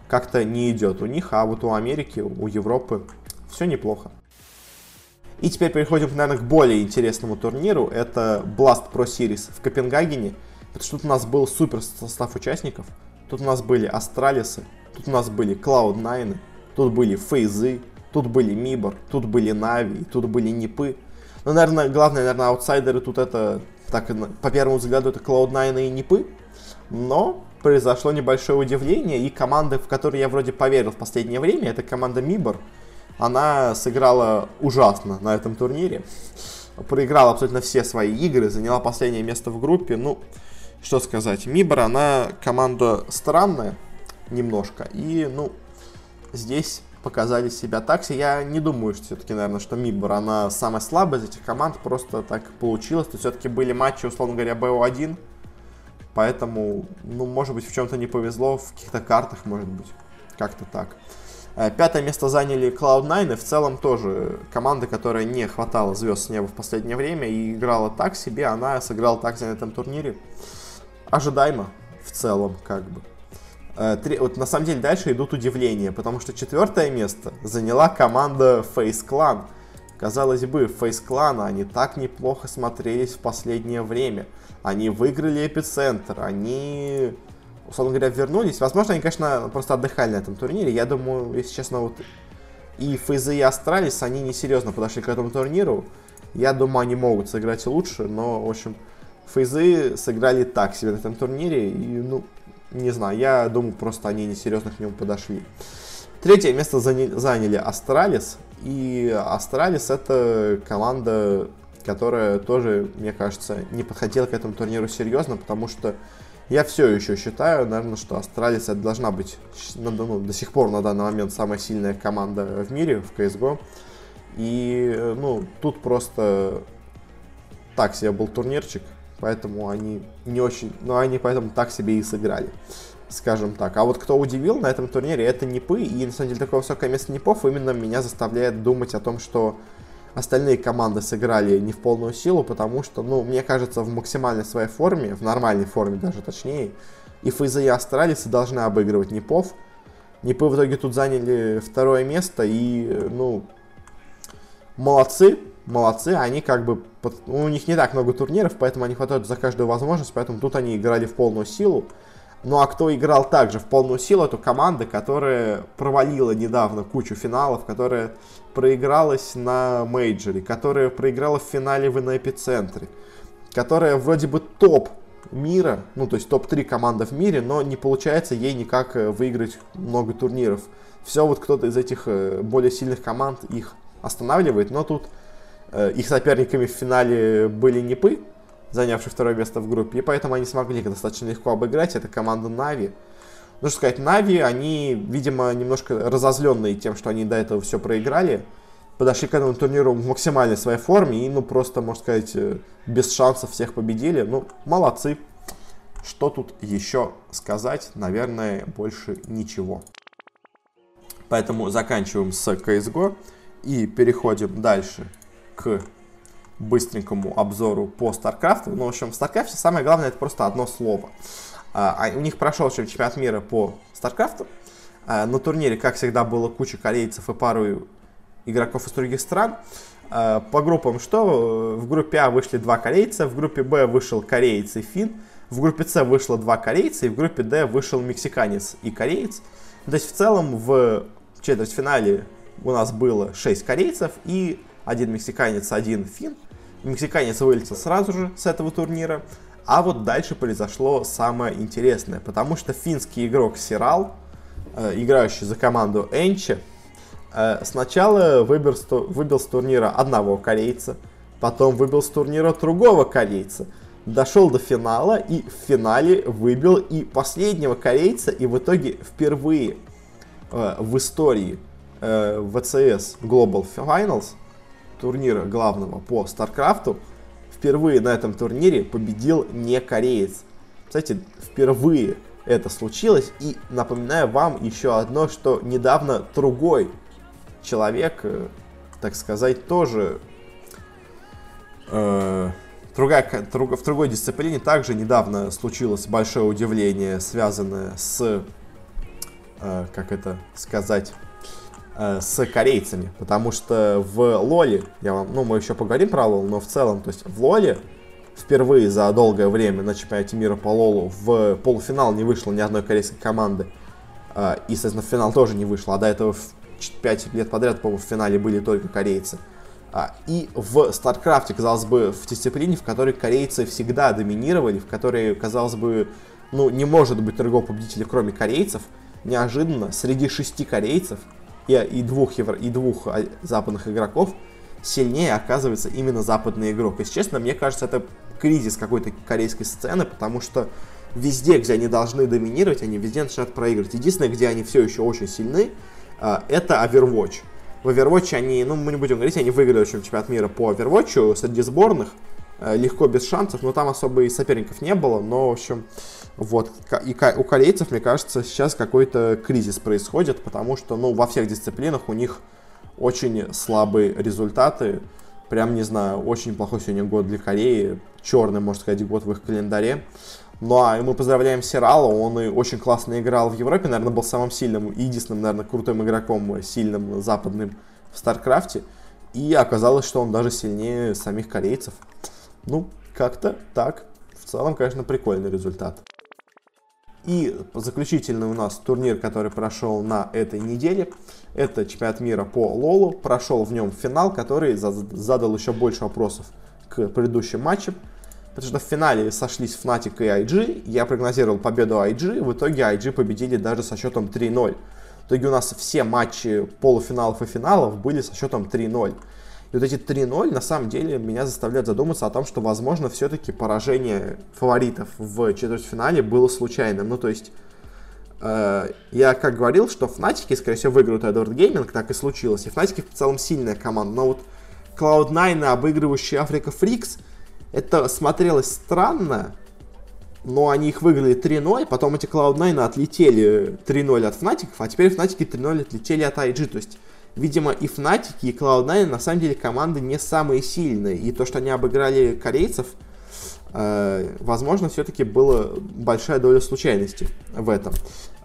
как-то не идет у них, а вот у Америки, у Европы все неплохо. И теперь переходим, наверное, к более интересному турниру. Это Blast Pro Series в Копенгагене. Потому что тут у нас был супер состав участников. Тут у нас были Астралисы, тут у нас были Cloud9, тут были Фейзы, Тут были Мибор, тут были Нави, тут были Нипы. Но, наверное, главное, наверное, аутсайдеры тут это, так, по первому взгляду, это Cloud9 и Нипы. Но произошло небольшое удивление, и команда, в которую я вроде поверил в последнее время, это команда Мибор. Она сыграла ужасно на этом турнире. Проиграла абсолютно все свои игры, заняла последнее место в группе. Ну, что сказать, Мибор, она команда странная немножко. И, ну, здесь показали себя такси. Я не думаю, что все-таки, наверное, что Мибор, она самая слабая из этих команд, просто так получилось. То все-таки были матчи, условно говоря, БО-1, поэтому, ну, может быть, в чем-то не повезло, в каких-то картах, может быть, как-то так. Э, пятое место заняли Cloud9, и в целом тоже команда, которая не хватала звезд с неба в последнее время и играла так себе, она сыграла так на этом турнире. Ожидаемо в целом, как бы. Э, вот на самом деле дальше идут удивления, потому что четвертое место заняла команда Face Clan. Казалось бы, Face Clan, они так неплохо смотрелись в последнее время. Они выиграли эпицентр, они, условно говоря, вернулись. Возможно, они, конечно, просто отдыхали на этом турнире. Я думаю, если честно, вот и Фейзы, и Астралис, они несерьезно подошли к этому турниру. Я думаю, они могут сыграть лучше, но, в общем, Фейзы сыграли так себе на этом турнире, и, ну, не знаю, я думаю, просто они несерьезно к нему подошли. Третье место заняли Астралис. И Астралис это команда, которая тоже, мне кажется, не подходила к этому турниру серьезно, потому что я все еще считаю, наверное, что Астралис это должна быть ну, до сих пор на данный момент самая сильная команда в мире в CSGO. И, ну, тут просто так себе был турнирчик поэтому они не очень, но они поэтому так себе и сыграли, скажем так. А вот кто удивил на этом турнире, это Непы, и на самом деле такое высокое место Непов именно меня заставляет думать о том, что остальные команды сыграли не в полную силу, потому что, ну, мне кажется, в максимальной своей форме, в нормальной форме даже точнее, и Фейза и Астралисы должны обыгрывать Непов. Непы в итоге тут заняли второе место, и, ну, молодцы, молодцы, они как бы, у них не так много турниров, поэтому они хватают за каждую возможность, поэтому тут они играли в полную силу. Ну а кто играл также в полную силу, это команда, которая провалила недавно кучу финалов, которая проигралась на мейджоре, которая проиграла в финале в на эпицентре, которая вроде бы топ мира, ну то есть топ-3 команда в мире, но не получается ей никак э, выиграть много турниров. Все вот кто-то из этих э, более сильных команд их останавливает, но тут Э, их соперниками в финале были Непы, занявшие второе место в группе, и поэтому они смогли достаточно легко обыграть. Это команда Нави. Нужно сказать, Нави, они, видимо, немножко разозленные тем, что они до этого все проиграли, подошли к этому турниру в максимальной своей форме и, ну, просто, можно сказать, э, без шансов всех победили. Ну, молодцы. Что тут еще сказать? Наверное, больше ничего. Поэтому заканчиваем с CSGO и переходим дальше к быстренькому обзору по StarCraft. Ну, в общем, в StarCraft самое главное это просто одно слово. А, а у них прошел чемпионат мира по StarCraft. А, на турнире, как всегда, было куча корейцев и пару игроков из других стран. А, по группам что? В группе А вышли два корейца, в группе Б вышел кореец и фин, в группе С вышло два корейца, и в группе Д вышел мексиканец и кореец. То есть в целом в четвертьфинале у нас было 6 корейцев и один мексиканец, один фин. Мексиканец вылетел сразу же с этого турнира. А вот дальше произошло самое интересное, потому что финский игрок Сирал, э, играющий за команду Энчи, э, сначала выбил, выбил с турнира одного корейца, потом выбил с турнира другого корейца, дошел до финала и в финале выбил и последнего корейца, и в итоге впервые э, в истории ВЦС Global Finals, турнира главного по Старкрафту, впервые на этом турнире победил не кореец. Кстати, впервые это случилось. И напоминаю вам еще одно, что недавно другой человек, э, так сказать, тоже э, другая, друг, в другой дисциплине также недавно случилось большое удивление, связанное с, э, как это сказать, с корейцами. Потому что в Лоле, я вам, ну мы еще поговорим про Лол, но в целом, то есть в Лоле впервые за долгое время на чемпионате мира по Лолу в полуфинал не вышло ни одной корейской команды. Э, и, соответственно, в финал тоже не вышло. А до этого 5 лет подряд, по-моему, в финале были только корейцы. А, и в StarCraft, казалось бы, в дисциплине, в которой корейцы всегда доминировали, в которой, казалось бы, ну, не может быть другого победителя, кроме корейцев, неожиданно среди шести корейцев и, и, двух, евро, и двух а, западных игроков сильнее оказывается именно западный игрок. Если честно, мне кажется, это кризис какой-то корейской сцены, потому что везде, где они должны доминировать, они везде начинают проигрывать. Единственное, где они все еще очень сильны, а, это Overwatch. В Overwatch они, ну, мы не будем говорить, они выиграли чемпионат мира по Overwatch среди сборных, легко, без шансов, но там особо и соперников не было, но, в общем, вот, и у корейцев, мне кажется, сейчас какой-то кризис происходит, потому что, ну, во всех дисциплинах у них очень слабые результаты, прям, не знаю, очень плохой сегодня год для Кореи, черный, можно сказать, год в их календаре, ну а мы поздравляем Сирала, он и очень классно играл в Европе, наверное, был самым сильным и единственным, наверное, крутым игроком, сильным западным в Старкрафте. И оказалось, что он даже сильнее самих корейцев. Ну, как-то так. В целом, конечно, прикольный результат. И заключительный у нас турнир, который прошел на этой неделе, это чемпионат мира по Лолу. Прошел в нем финал, который задал еще больше вопросов к предыдущим матчам. Потому что в финале сошлись Fnatic и IG. Я прогнозировал победу IG. В итоге IG победили даже со счетом 3-0. В итоге у нас все матчи полуфиналов и финалов были со счетом 3-0. И вот эти 3-0 на самом деле меня заставляют задуматься о том, что, возможно, все-таки поражение фаворитов в четвертьфинале было случайным. Ну, то есть, э, я как говорил, что Фнатики, скорее всего, выиграют Edward Gaming, так и случилось. И Фнатики в целом сильная команда. Но вот Cloud9, обыгрывающий Afreeca Freecs – это смотрелось странно, но они их выиграли 3-0, потом эти Cloud9 отлетели 3-0 от Фнатиков, а теперь Фнатики 3-0 отлетели от IG. То есть, видимо, и Фнатики, и Cloud9 на самом деле команды не самые сильные. И то, что они обыграли корейцев, э, возможно, все-таки была большая доля случайности в этом.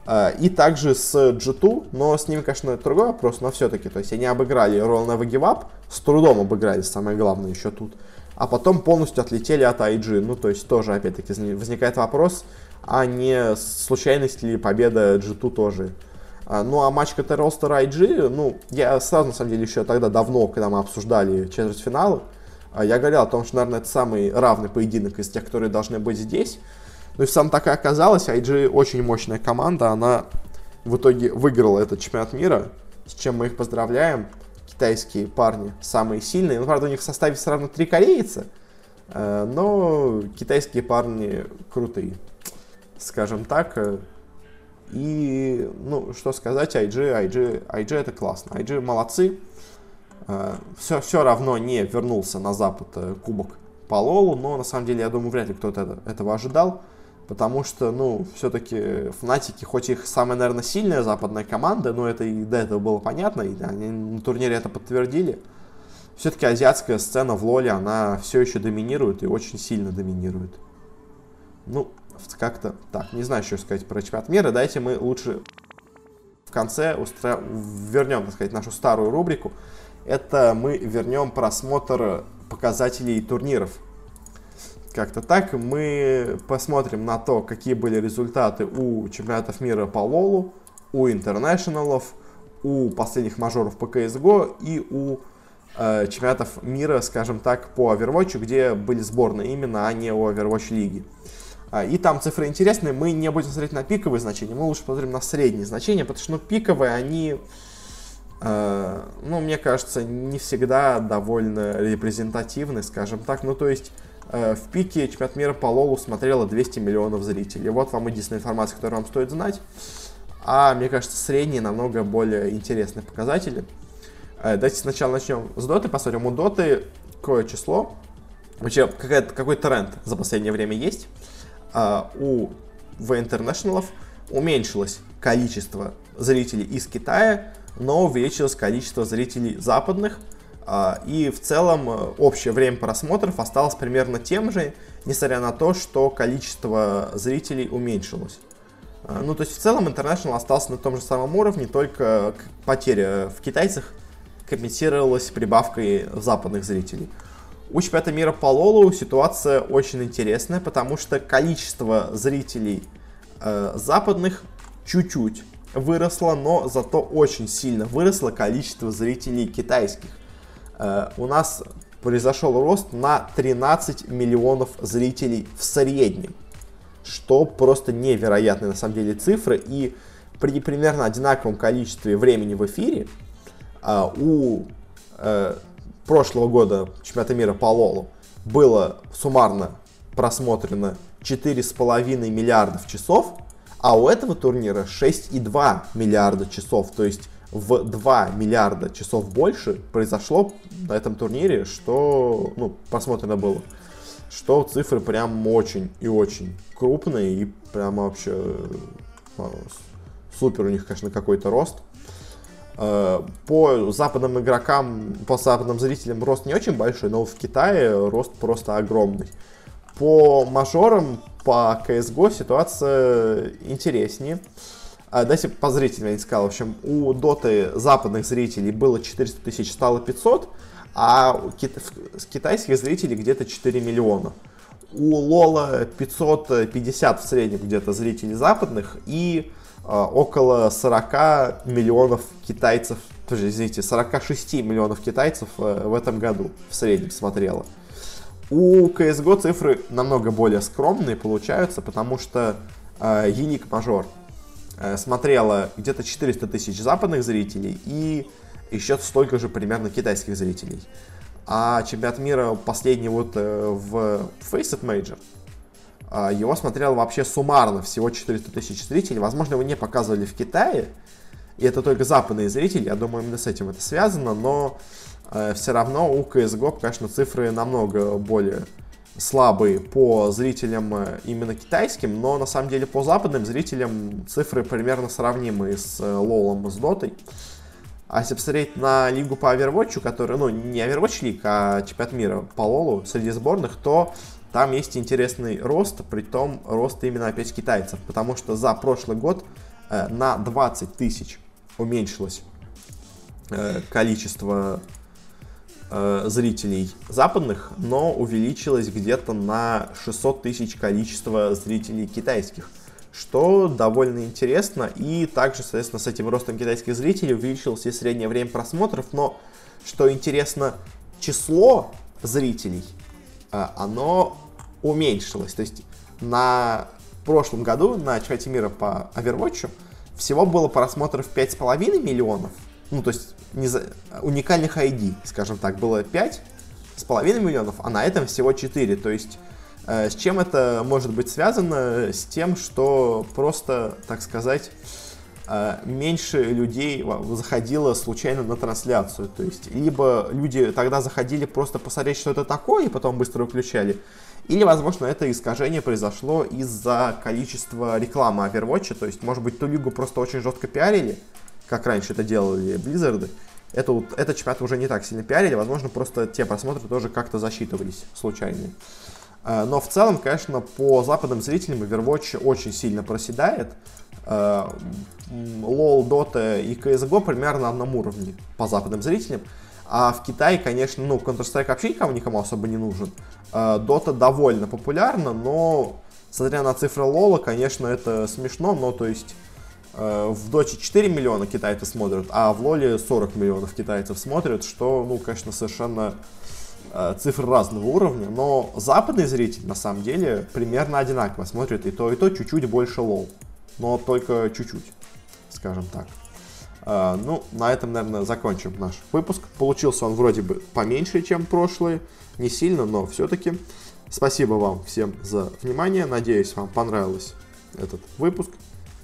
Э, и также с G2, но с ними, конечно, другой вопрос, но все-таки, то есть они обыграли Roll Never Give Up, с трудом обыграли, самое главное еще тут а потом полностью отлетели от IG. Ну, то есть тоже, опять-таки, возникает вопрос, а не случайность ли победа G2 тоже. А, ну, а матч КТ Ростер IG, ну, я сразу, на самом деле, еще тогда давно, когда мы обсуждали четвертьфиналы, а, я говорил о том, что, наверное, это самый равный поединок из тех, которые должны быть здесь. Ну и сам так и оказалось, IG очень мощная команда, она в итоге выиграла этот чемпионат мира, с чем мы их поздравляем китайские парни самые сильные. Ну, правда, у них в составе все равно три корейца, э, но китайские парни крутые, скажем так. И, ну, что сказать, IG, IG, IG это классно. IG молодцы. Все, э, все равно не вернулся на Запад э, кубок по Лолу, но на самом деле, я думаю, вряд ли кто-то этого ожидал потому что, ну, все-таки Фнатики, хоть их самая, наверное, сильная западная команда, но это и до этого было понятно, и они на турнире это подтвердили, все-таки азиатская сцена в Лоле, она все еще доминирует и очень сильно доминирует. Ну, как-то так, не знаю, что сказать про чемпионат мира, дайте мы лучше в конце устро... вернем, так сказать, нашу старую рубрику. Это мы вернем просмотр показателей турниров как-то так. Мы посмотрим на то, какие были результаты у чемпионатов мира по Лолу, у интернешналов, у последних мажоров по CSGO и у э, чемпионатов мира, скажем так, по Overwatch, где были сборные именно, а не у Overwatch лиги. А, и там цифры интересные, мы не будем смотреть на пиковые значения, мы лучше посмотрим на средние значения, потому что ну, пиковые, они, э, ну, мне кажется, не всегда довольно репрезентативны, скажем так. Ну, то есть, э, в пике чемпионат мира по Лолу смотрело 200 миллионов зрителей. Вот вам единственная информация, которую вам стоит знать. А мне кажется, средние намного более интересные показатели. Э, давайте сначала начнем с Доты, посмотрим. У Доты какое число, вообще какой тренд за последнее время есть. А, у в International уменьшилось количество зрителей из Китая, но увеличилось количество зрителей западных. А, и в целом э, общее время просмотров осталось примерно тем же, несмотря на то, что количество зрителей уменьшилось. А, ну, то есть в целом International остался на том же самом уровне, только потеря в китайцах компенсировалась прибавкой западных зрителей. У чемпионата мира по Лолу ситуация очень интересная, потому что количество зрителей э, западных чуть-чуть выросло, но зато очень сильно выросло количество зрителей китайских. Э, у нас произошел рост на 13 миллионов зрителей в среднем, что просто невероятные на самом деле цифры. И при примерно одинаковом количестве времени в эфире э, у э, прошлого года чемпионата мира по Лолу было суммарно просмотрено 4,5 миллиардов часов, а у этого турнира 6,2 миллиарда часов. То есть в 2 миллиарда часов больше произошло на этом турнире, что ну, просмотрено было. Что цифры прям очень и очень крупные и прям вообще э, супер у них, конечно, какой-то рост. Э, по западным игрокам, по западным зрителям рост не очень большой, но в Китае рост просто огромный. По мажорам, по CSGO ситуация интереснее. А, Дайте по зрителям я не сказал. В общем, у Доты западных зрителей было 400 тысяч, стало 500, а у китайских зрителей где-то 4 миллиона. У Лола 550 в среднем где-то зрителей западных и около 40 миллионов китайцев, тоже, извините, 46 миллионов китайцев э, в этом году в среднем смотрело. У CSGO цифры намного более скромные получаются, потому что э, Unique Major э, смотрела где-то 400 тысяч западных зрителей и еще столько же примерно китайских зрителей. А чемпионат мира последний вот э, в Faceit Major а, его смотрел вообще суммарно всего 400 тысяч зрителей. Возможно, его не показывали в Китае, и это только западные зрители, я думаю, именно с этим это связано, но э, все равно у CSGO, конечно, цифры намного более слабые по зрителям э, именно китайским, но на самом деле по западным зрителям цифры примерно сравнимые с э, Лолом и с Дотой. А если посмотреть на лигу по Overwatch, которая, ну, не Overwatch лиг, а чемпионат мира по Лолу среди сборных, то там есть интересный рост, при том рост именно опять китайцев, потому что за прошлый год э, на 20 тысяч уменьшилось э, количество э, зрителей западных, но увеличилось где-то на 600 тысяч количество зрителей китайских, что довольно интересно. И также, соответственно, с этим ростом китайских зрителей увеличилось и среднее время просмотров, но, что интересно, число зрителей – оно уменьшилось. То есть на прошлом году на чемпионате мира по Overwatch всего было просмотров 5,5 миллионов. Ну, то есть не за... уникальных ID, скажем так, было 5,5 миллионов, а на этом всего 4. То есть э, с чем это может быть связано? С тем, что просто, так сказать, Э, меньше людей заходило случайно на трансляцию. То есть, либо люди тогда заходили просто посмотреть, что это такое, и потом быстро выключали, или, возможно, это искажение произошло из-за количества рекламы Overwatch. То есть, может быть, ту лигу просто очень жестко пиарили, как раньше это делали Blizzard. Это, вот, этот чемпионат уже не так сильно пиарили, возможно, просто те просмотры тоже как-то засчитывались случайные. Э, но в целом, конечно, по западным зрителям Overwatch очень сильно проседает. LoL, Dota и CSGO примерно на одном уровне по западным зрителям. А в Китае, конечно, ну, Counter-Strike вообще никому, никому особо не нужен. Dota довольно популярна, но, смотря на цифры LoL, конечно, это смешно, но, то есть, в Доте 4 миллиона китайцев смотрят, а в Лоле 40 миллионов китайцев смотрят, что, ну, конечно, совершенно цифры разного уровня, но западный зритель, на самом деле, примерно одинаково смотрит и то, и то чуть-чуть больше лол но только чуть-чуть, скажем так. Uh, ну, на этом, наверное, закончим наш выпуск. Получился он вроде бы поменьше, чем прошлый. Не сильно, но все-таки. Спасибо вам всем за внимание. Надеюсь, вам понравился этот выпуск.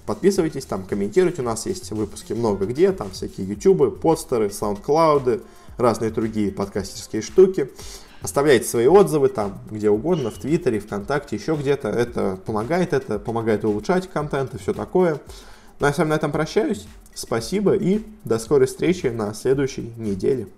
Подписывайтесь там, комментируйте. У нас есть выпуски много где. Там всякие ютубы, подстеры, саундклауды, разные другие подкастерские штуки. Оставляйте свои отзывы там, где угодно, в Твиттере, ВКонтакте, еще где-то. Это помогает, это помогает улучшать контент и все такое. Ну а я с вами на этом прощаюсь. Спасибо и до скорой встречи на следующей неделе.